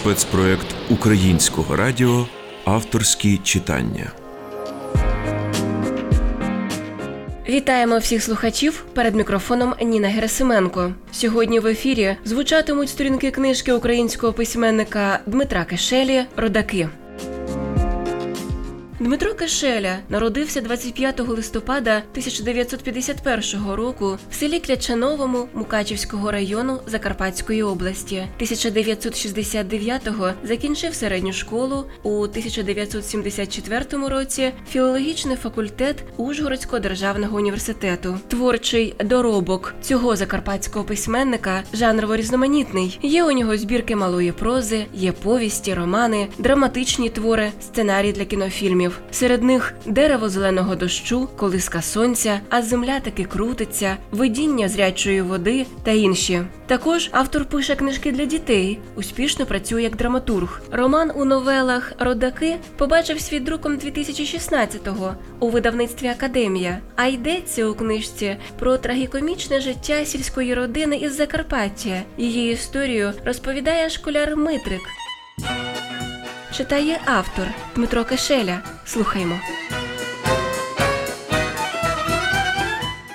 спецпроект українського радіо Авторські читання. Вітаємо всіх слухачів перед мікрофоном Ніна Герасименко. Сьогодні в ефірі звучатимуть сторінки книжки українського письменника Дмитра Кишелі Родаки. Дмитро Кишеля народився 25 листопада 1951 року в селі Клячановому Мукачівського району Закарпатської області. 1969-го закінчив середню школу. У 1974 році філологічний факультет Ужгородського державного університету. Творчий доробок цього закарпатського письменника жанрово різноманітний. Є у нього збірки малої прози, є повісті, романи, драматичні твори, сценарії для кінофільмів. Серед них дерево зеленого дощу, колиска сонця, а земля таки крутиться, видіння зрячої води та інші. Також автор пише книжки для дітей, успішно працює як драматург. Роман у новелах Родаки побачив світ друком 2016-го у видавництві Академія. А йдеться у книжці про трагікомічне життя сільської родини із Закарпаття. Її історію розповідає школяр Митрик. Читає автор Дмитро Кишеля. Слухаймо.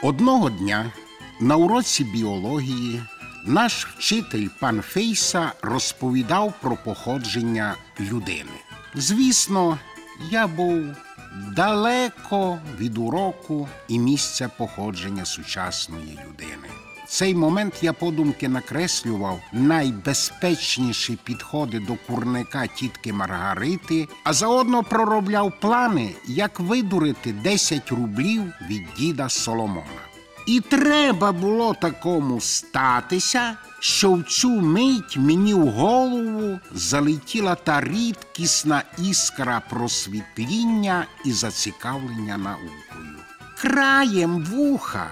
Одного дня на уроці біології наш вчитель пан Фейса розповідав про походження людини. Звісно, я був далеко від уроку і місця походження сучасної людини. Цей момент я подумки накреслював найбезпечніші підходи до курника тітки Маргарити, а заодно проробляв плани, як видурити 10 рублів від діда Соломона. І треба було такому статися, що в цю мить мені в голову залетіла та рідкісна іскра просвітління і зацікавлення наукою. Краєм вуха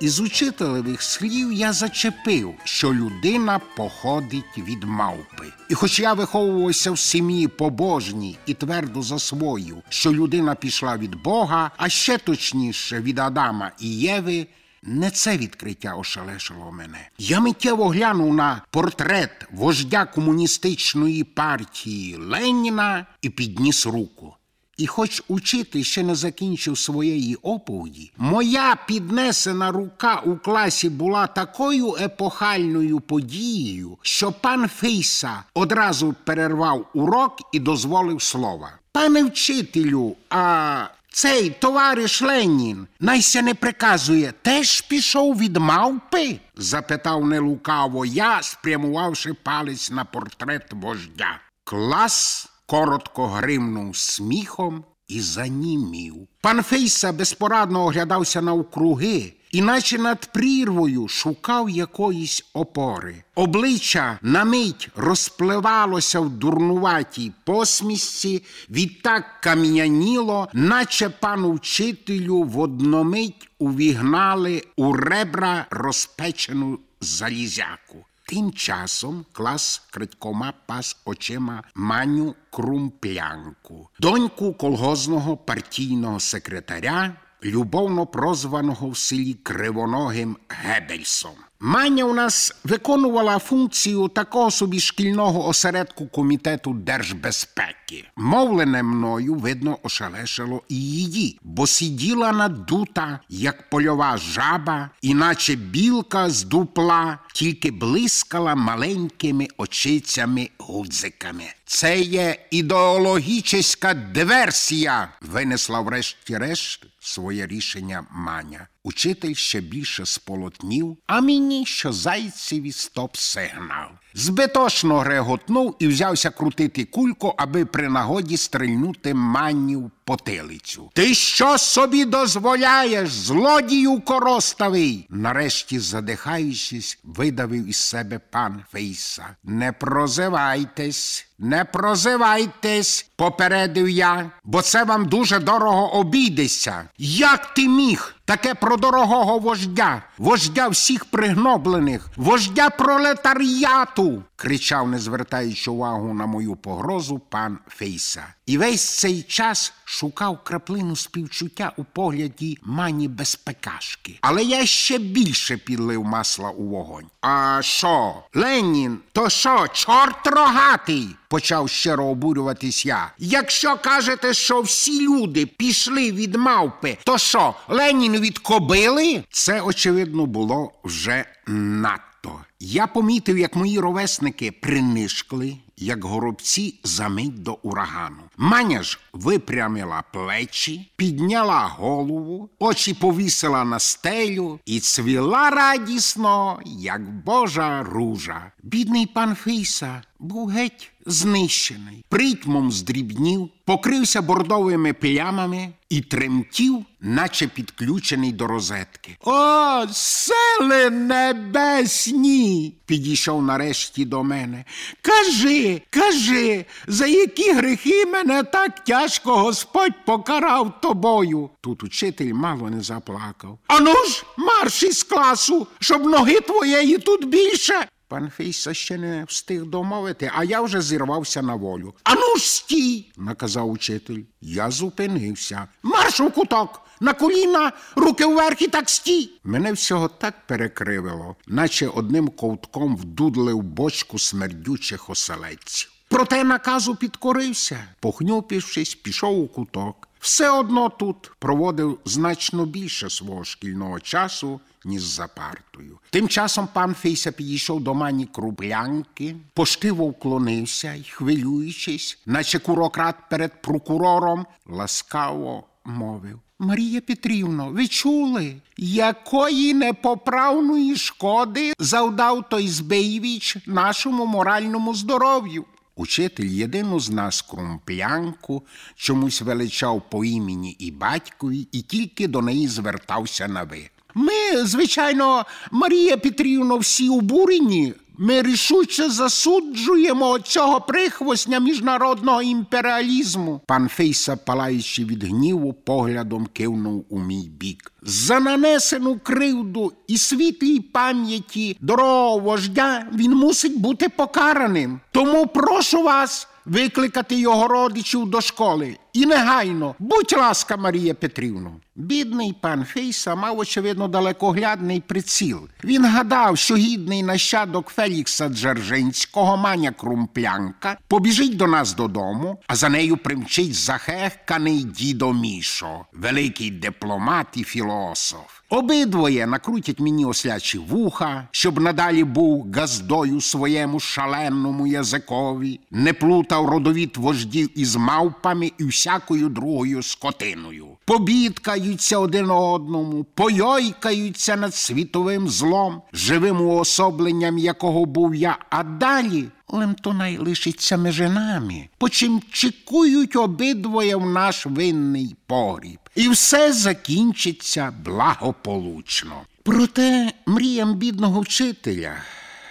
із учителевих слів я зачепив, що людина походить від мавпи. І хоч я виховувався в сім'ї побожній і твердо засвоїв, що людина пішла від Бога, а ще точніше від Адама і Єви. Не це відкриття ошелешило мене. Я миттєво глянув на портрет вождя комуністичної партії Леніна і підніс руку. І хоч учитель ще не закінчив своєї оповіді, моя піднесена рука у класі була такою епохальною подією, що пан Фейса одразу перервав урок і дозволив слова. Пане вчителю, а цей товариш Ленін найся не приказує, теж пішов від мавпи? запитав нелукаво я, спрямувавши палець на портрет вождя. Клас коротко гримнув сміхом і занімів. Пан Фейса безпорадно оглядався навкруги, іначе над прірвою шукав якоїсь опори. Обличчя на мить розпливалося в дурнуватій посмішці, відтак кам'яніло, наче пану вчителю в одномить увігнали у ребра розпечену залізяку. Тим часом клас крадькома пас очима Маню Крумплянку, доньку колгозного партійного секретаря, любовно прозваного в селі Кривоногим Гебельсом. Маня у нас виконувала функцію такого собі шкільного осередку комітету держбезпеки. Мовлене мною, видно, ошелешило і її, бо сиділа надута, як польова жаба, іначе білка з дупла, тільки блискала маленькими очицями гудзиками. Це є ідеологічна диверсія, винесла врешті-решт своє рішення Маня. Учитель ще більше сполотнів, а мені що зайцеві стоп-сигнал. Збитошно греготнув і взявся крутити кульку, аби при нагоді стрельнути манню потилицю. Ти що собі дозволяєш, злодію короставий? Нарешті, задихаючись, видавив із себе пан Фейса. Не прозивайтесь. Не прозивайтесь, попередив я, бо це вам дуже дорого обійдеться. Як ти міг таке про дорогого вождя? вождя всіх пригноблених, вождя пролетаріату, кричав, не звертаючи увагу на мою погрозу, пан Фейса. І весь цей час шукав краплину співчуття у погляді мані безпекашки. Але я ще більше підлив масла у вогонь. А що, Ленін, то що, чорт рогатий? Почав щиро обурюватись я. Якщо кажете, що всі люди пішли від мавпи, то що, Ленін від кобили? Це, очевидно, було вже надто. Я помітив, як мої ровесники принишкли, як горобці за мить до урагану. Маня ж випрямила плечі, підняла голову, очі повісила на стелю і цвіла радісно, як божа ружа. Бідний пан Фейса був геть знищений, притьмом здрібнів, покрився бордовими плямами і тремтів, наче підключений до розетки. О, сели небесні! підійшов нарешті до мене. Кажи, кажи, за які грехи мене так тяжко Господь покарав тобою. Тут учитель мало не заплакав. Ану ж, марш із класу, щоб ноги твоєї тут більше. Пан Фейса ще не встиг домовити, а я вже зірвався на волю. Ану ж стій, наказав учитель. Я зупинився. Марш у куток! На коліна, руки вверх і так стій. Мене всього так перекривило, наче одним ковтком вдудлив бочку смердючих оселедців. Проте наказу підкорився, похнюпившись, пішов у куток. Все одно тут проводив значно більше свого шкільного часу, ніж за партою. Тим часом пан Фейся підійшов до мані крублянки, поштиво вклонився і, хвилюючись, наче курократ перед прокурором, ласкаво мовив. Марія Петрівно, ви чули, якої непоправної шкоди завдав той Збеєвіч нашому моральному здоров'ю? Учитель єдину з нас крумплянку чомусь величав по імені і батькові, і тільки до неї звертався на ви. Ми, звичайно, Марія Петрівно, всі обурені. Ми рішуче засуджуємо цього прихвостня міжнародного імперіалізму. Пан Фейса, палаючи від гніву, поглядом кивнув у мій бік. За нанесену кривду і світлій пам'яті дорогого вождя він мусить бути покараним. Тому прошу вас викликати його родичів до школи. І негайно, будь ласка, Марія Петрівно. Бідний пан Фейса мав, очевидно, далекоглядний приціл. Він гадав, що гідний нащадок Фелікса Дзержинського, маня Крумплянка, побіжить до нас додому, а за нею примчить захехканий дідо Мішо, великий дипломат і філософ. Обидвоє накрутять мені ослячі вуха, щоб надалі був газдою своєму шаленому язикові, не плутав родовід вождів із мавпами і всякою другою скотиною. Побідкаються один одному, пойойкаються над світовим злом, живим уособленням якого був я, а далі Лемтонай лишиться межи нами, почим чекують обидвоє в наш винний погріб. І все закінчиться благополучно. Проте мріям бідного вчителя,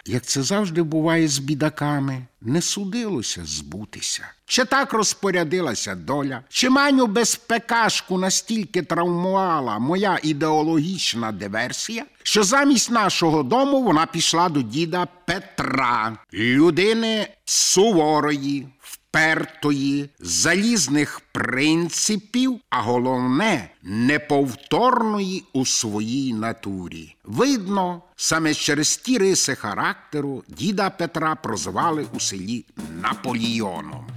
як це завжди буває з бідаками, не судилося збутися. Чи так розпорядилася доля, чи маню безпекашку настільки травмувала моя ідеологічна диверсія, що замість нашого дому вона пішла до діда Петра, людини суворої, впертої, залізних принципів, а головне неповторної у своїй натурі. Видно, саме через ті риси характеру діда Петра прозвали у селі Наполіоном.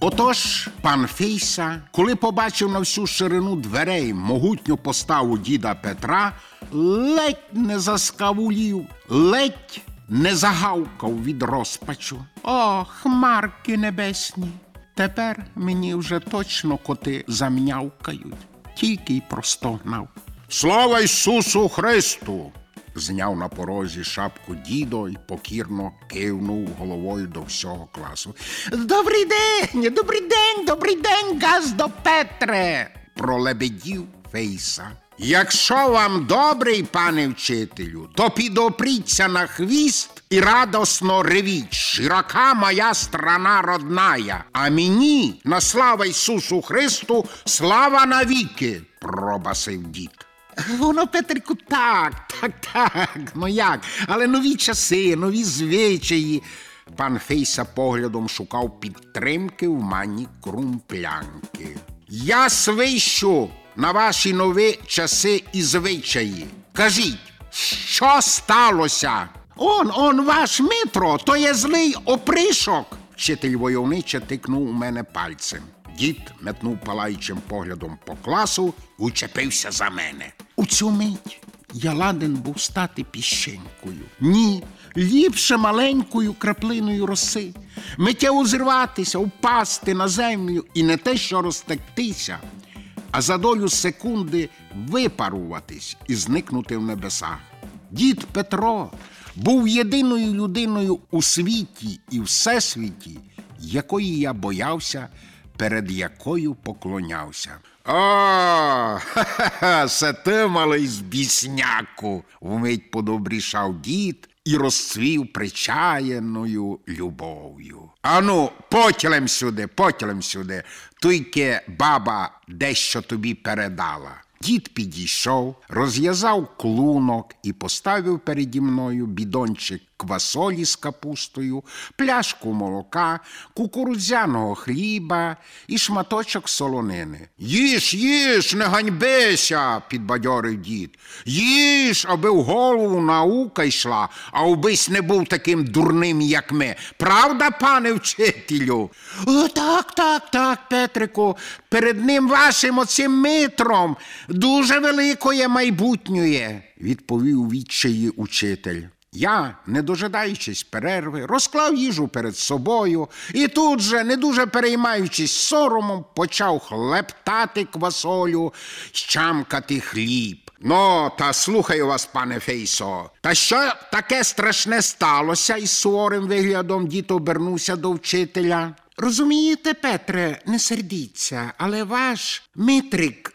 Отож, пан Фейса, коли побачив на всю ширину дверей могутню поставу діда Петра, ледь не заскавулів, ледь не загавкав від розпачу. О, хмарки небесні! Тепер мені вже точно коти замнявкають, тільки й простогнав. Слава Ісусу Христу! Зняв на порозі шапку дідо і покірно кивнув головою до всього класу. Добрий день, добрий день, добрий день, газдо Петре. пролебедів Фейса. Якщо вам добрий, пане вчителю, то підопріться на хвіст і радосно ревіть. Широка моя страна родная, а мені на слава Ісусу Христу, слава навіки, пробасив дід. Воно, Петрику, так, так, так. Ну як? Але нові часи, нові звичаї. Пан Фейса поглядом шукав підтримки в мані крумплянки. Я свищу на ваші нові часи і звичаї. Кажіть, що сталося? Он, он ваш Митро, то є злий опришок. Вчитель войовнича тикнув у мене пальцем. Дід метнув палаючим поглядом по класу і учепився за мене. У цю мить я ладен був стати піщинкою. Ні, ліпше маленькою краплиною роси, миттєво зірватися, впасти на землю і не те, що розтектися, а за долю секунди випаруватись і зникнути в небесах. Дід Петро був єдиною людиною у світі і всесвіті, якої я боявся, перед якою поклонявся. О, ха-ха-ха, це ти, малий збісняку, вмить подобрішав дід і розцвів причаяною любов'ю. Ану, потілем сюди, потілем сюди, тільки баба дещо тобі передала. Дід підійшов, розв'язав клунок і поставив переді мною бідончик квасолі з капустою, пляшку молока, кукурудзяного хліба і шматочок солонини. Їж, їж, не ганьбися, підбадьорив дід. Їж, аби в голову наука йшла, а убись не був таким дурним, як ми. Правда, пане вчителю? О, так, так, так, Петрику. Перед ним вашим оцим митром дуже великое майбутнє, відповів відчаї учитель. Я, не дожидаючись перерви, розклав їжу перед собою і тут же, не дуже переймаючись соромом, почав хлептати квасолю, щамкати хліб. Ну, та слухаю вас, пане Фейсо. Та що таке страшне сталося? із суворим виглядом дід обернувся до вчителя. Розумієте, Петре, не сердіться, але ваш Митрик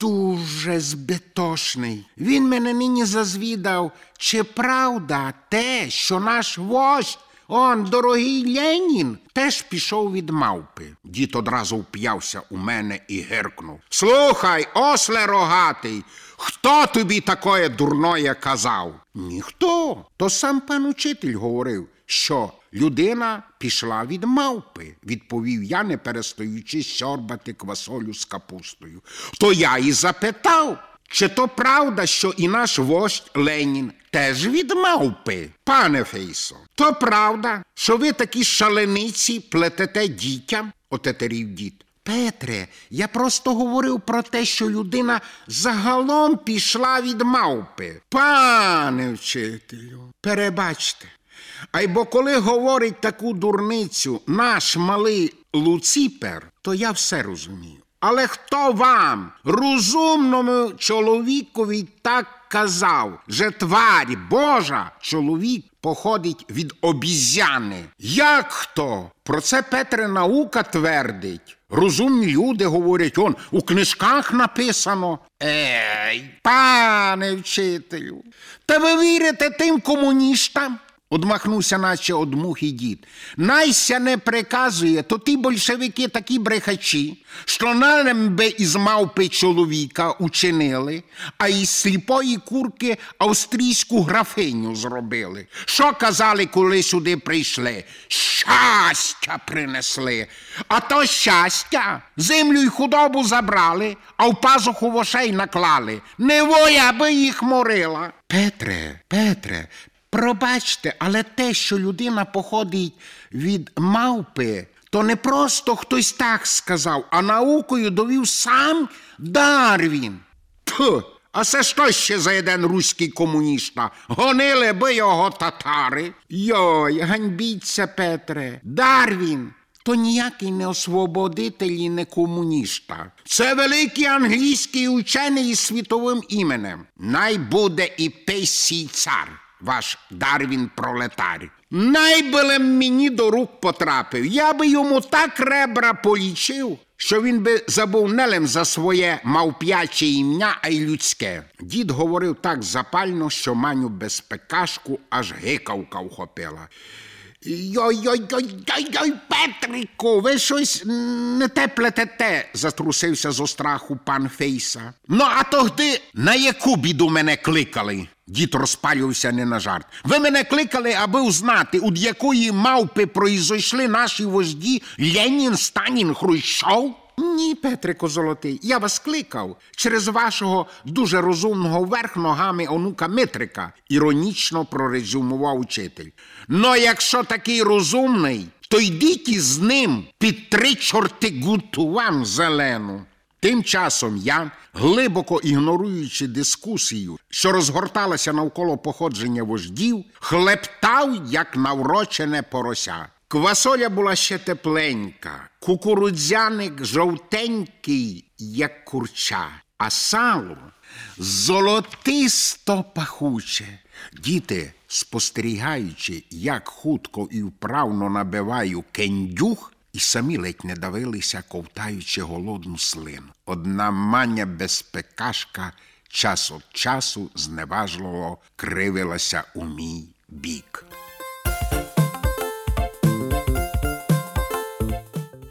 дуже збитошний. Він мене нині зазвідав, чи правда те, що наш вождь, он, дорогий Ленін, теж пішов від мавпи. Дід одразу вп'явся у мене і гиркнув. Слухай, осле рогатий, хто тобі такое дурное казав? Ніхто. То сам пан учитель говорив, що людина пішла від мавпи, відповів я, не перестаючи сьорбати квасолю з капустою. То я і запитав, чи то правда, що і наш вождь Ленін теж від мавпи? Пане Фейсо, то правда, що ви такі шалениці плетете дітям? отетерів дід. Петре, я просто говорив про те, що людина загалом пішла від мавпи. Пане вчителю, перебачте. Айбо коли говорить таку дурницю наш малий Луципер, то я все розумію. Але хто вам, розумному чоловікові, так казав, що тварь Божа чоловік походить від обізяни? Як хто? Про це Петре наука твердить. Розумні люди говорять, он у книжках написано. Ей, пане вчителю, та ви вірите тим комуністам? Одмахнувся, наче од мухи дід. Найся не приказує, то ті большевики такі брехачі, що нам би із мавпи чоловіка учинили, а із сліпої курки австрійську графиню зробили. Що казали, коли сюди прийшли? Щастя принесли. А то щастя, землю й худобу забрали, а в пазуху вошей наклали. Не воя би їх морила. Петре, Петре, Пробачте, але те, що людина походить від мавпи, то не просто хтось так сказав, а наукою довів сам Дарвін. Тьфу, а це що ще за один руський комуніста? Гонили би його татари. Йой, ганьбіться, Петре. Дарвін. То ніякий не освободитель і не комуніста. Це великий англійський учений із світовим іменем. Най буде і пейсій цар ваш Дарвін пролетар. Найбилем мені до рук потрапив. Я би йому так ребра полічив, що він би забув не лим за своє мавп'яче ім'я, а й людське. Дід говорив так запально, що маню безпекашку аж гикавка вхопила. Йой-йой-йой-йой, Петрику, ви щось не те плетете, затрусився зо страху пан Фейса. Ну, а тогди на яку біду мене кликали? Дід розпалювався не на жарт. Ви мене кликали, аби узнати, від якої мавпи произойшли наші вожді Ленін, Станін, Хрущов? Ні, Петрико Золотий, я вас кликав через вашого дуже розумного верх ногами онука Митрика, іронічно прорезюмував учитель. Но якщо такий розумний, то йдіть із ним під три чорти гуту вам зелену. Тим часом я, глибоко ігноруючи дискусію, що розгорталася навколо походження вождів, хлептав, як наврочене порося. Квасоля була ще тепленька, кукурудзяник жовтенький, як курча, а сало золотисто пахуче. Діти, спостерігаючи, як хутко і вправно набиваю кендюх, і самі ледь не давилися, ковтаючи голодну слину. Одна мання безпекашка час від часу зневажливо кривилася у мій бік.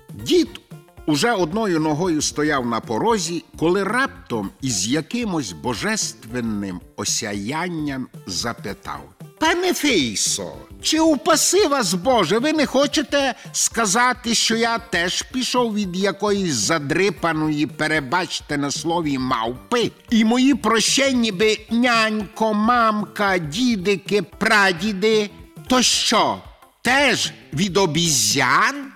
Дід уже одною ногою стояв на порозі, коли раптом із якимось божественним осяянням запитав. Пане Фейсо, чи упаси вас Боже, ви не хочете сказати, що я теж пішов від якоїсь задрипаної, перебачте на слові мавпи, і мої прощенні би нянько, мамка, дідики, прадіди, то що, теж від обізян?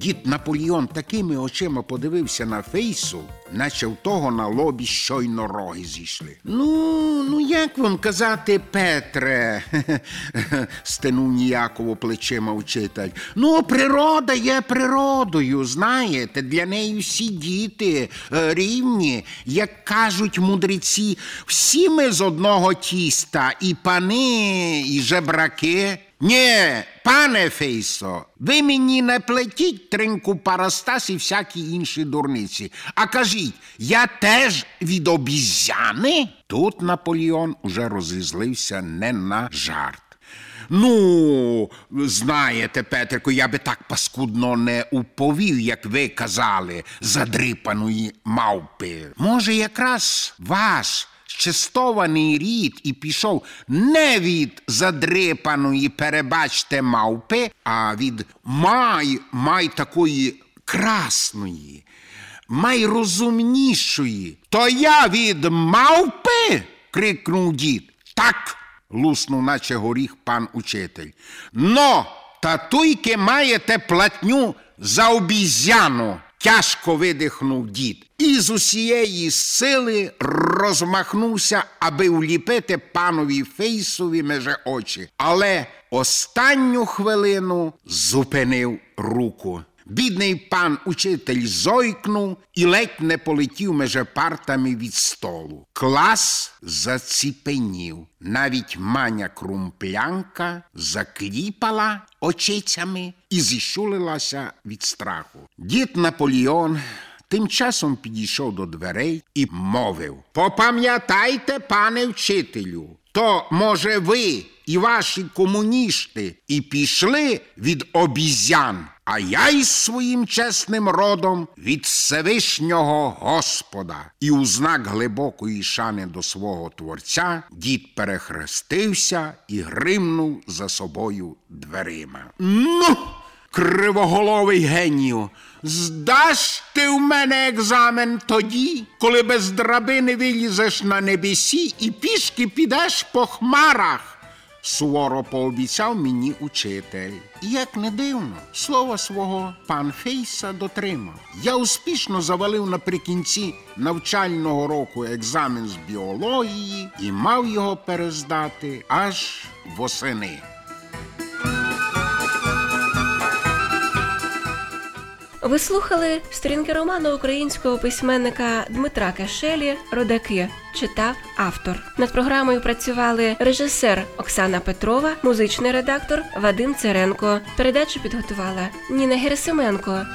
Дід Наполеон такими очима подивився на фейсу, наче в того на лобі щойно роги зійшли. Ну, ну як вам казати, Петре, стенув ніяково плечима вчитель. Ну, природа є природою, знаєте, для неї всі діти е, рівні, як кажуть мудреці, всі ми з одного тіста, і пани, і жебраки. Ні, пане Фейсо, ви мені не плетіть тринку парастас і всякі інші дурниці. А кажіть, я теж від обізяни? Тут Наполеон уже розізлився не на жарт. Ну, знаєте, Петрику, я би так паскудно не уповів, як ви казали, задрипаної мавпи. Може, якраз ваш щестований рід і пішов не від задрипаної, перебачте, мавпи, а від май, май такої красної, майрозумнішої. То я від мавпи. крикнув дід. Так. луснув, наче горіх пан учитель. Но татуйки маєте платню за обізяну. Тяжко видихнув дід і з усієї сили розмахнувся, аби уліпити панові фейсові меже очі. Але останню хвилину зупинив руку. Бідний пан учитель зойкнув і ледь не полетів меже партами від столу. Клас заціпенів. Навіть маня крумплянка закліпала очицями і зіщулилася від страху. Дід Наполеон тим часом підійшов до дверей і мовив: Попам'ятайте, пане вчителю, то, може, ви і ваші комуністи і пішли від обізян, а я із своїм чесним родом від Всевишнього Господа. І у знак глибокої шани до свого творця дід перехрестився і гримнув за собою дверима. Ну! Кривоголовий генію, здаш ти в мене екзамен тоді, коли без драбини вилізеш на небесі і пішки підеш по хмарах. Суворо пообіцяв мені учитель. І як не дивно, слова свого пан Фейса дотримав. Я успішно завалив наприкінці навчального року екзамен з біології і мав його перездати аж восени. Ви слухали сторінки роману українського письменника Дмитра Кашелі Родаки. Читав автор. Над програмою працювали режисер Оксана Петрова, музичний редактор Вадим Церенко. Передачу підготувала Ніна Герасименко.